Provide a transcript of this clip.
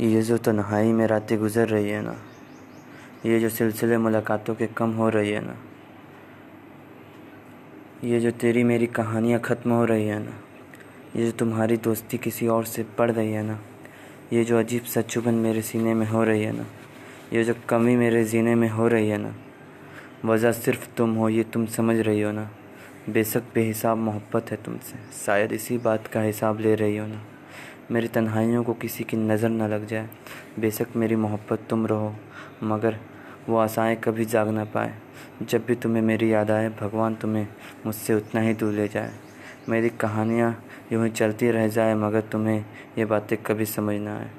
ये जो तन्हाई में रातें गुज़र रही है ना? ये जो सिलसिले मुलाकातों के कम हो रही है ना? ये जो तेरी मेरी कहानियाँ ख़त्म हो रही है ना? ये जो तुम्हारी दोस्ती किसी और से पड़ रही है ना? ये जो अजीब सा चुभन मेरे सीने में हो रही है ना? ये जो कमी मेरे जीने में हो रही है ना? वजह सिर्फ़ तुम हो, ये तुम समझ रही हो ना? बेशक बेहिसाब मोहब्बत है तुमसे। शायद इसी बात का हिसाब ले रही हो ना? मेरी तन्हाइयों को किसी की नज़र न लग जाए। बेशक मेरी मोहब्बत तुम रहो, मगर वो आशाएँ कभी जाग ना पाए। जब भी तुम्हें मेरी याद आए, भगवान तुम्हें मुझसे उतना ही दूर ले जाए। मेरी कहानियाँ यूँ ही चलती रह जाए, मगर तुम्हें ये बातें कभी समझ ना आए।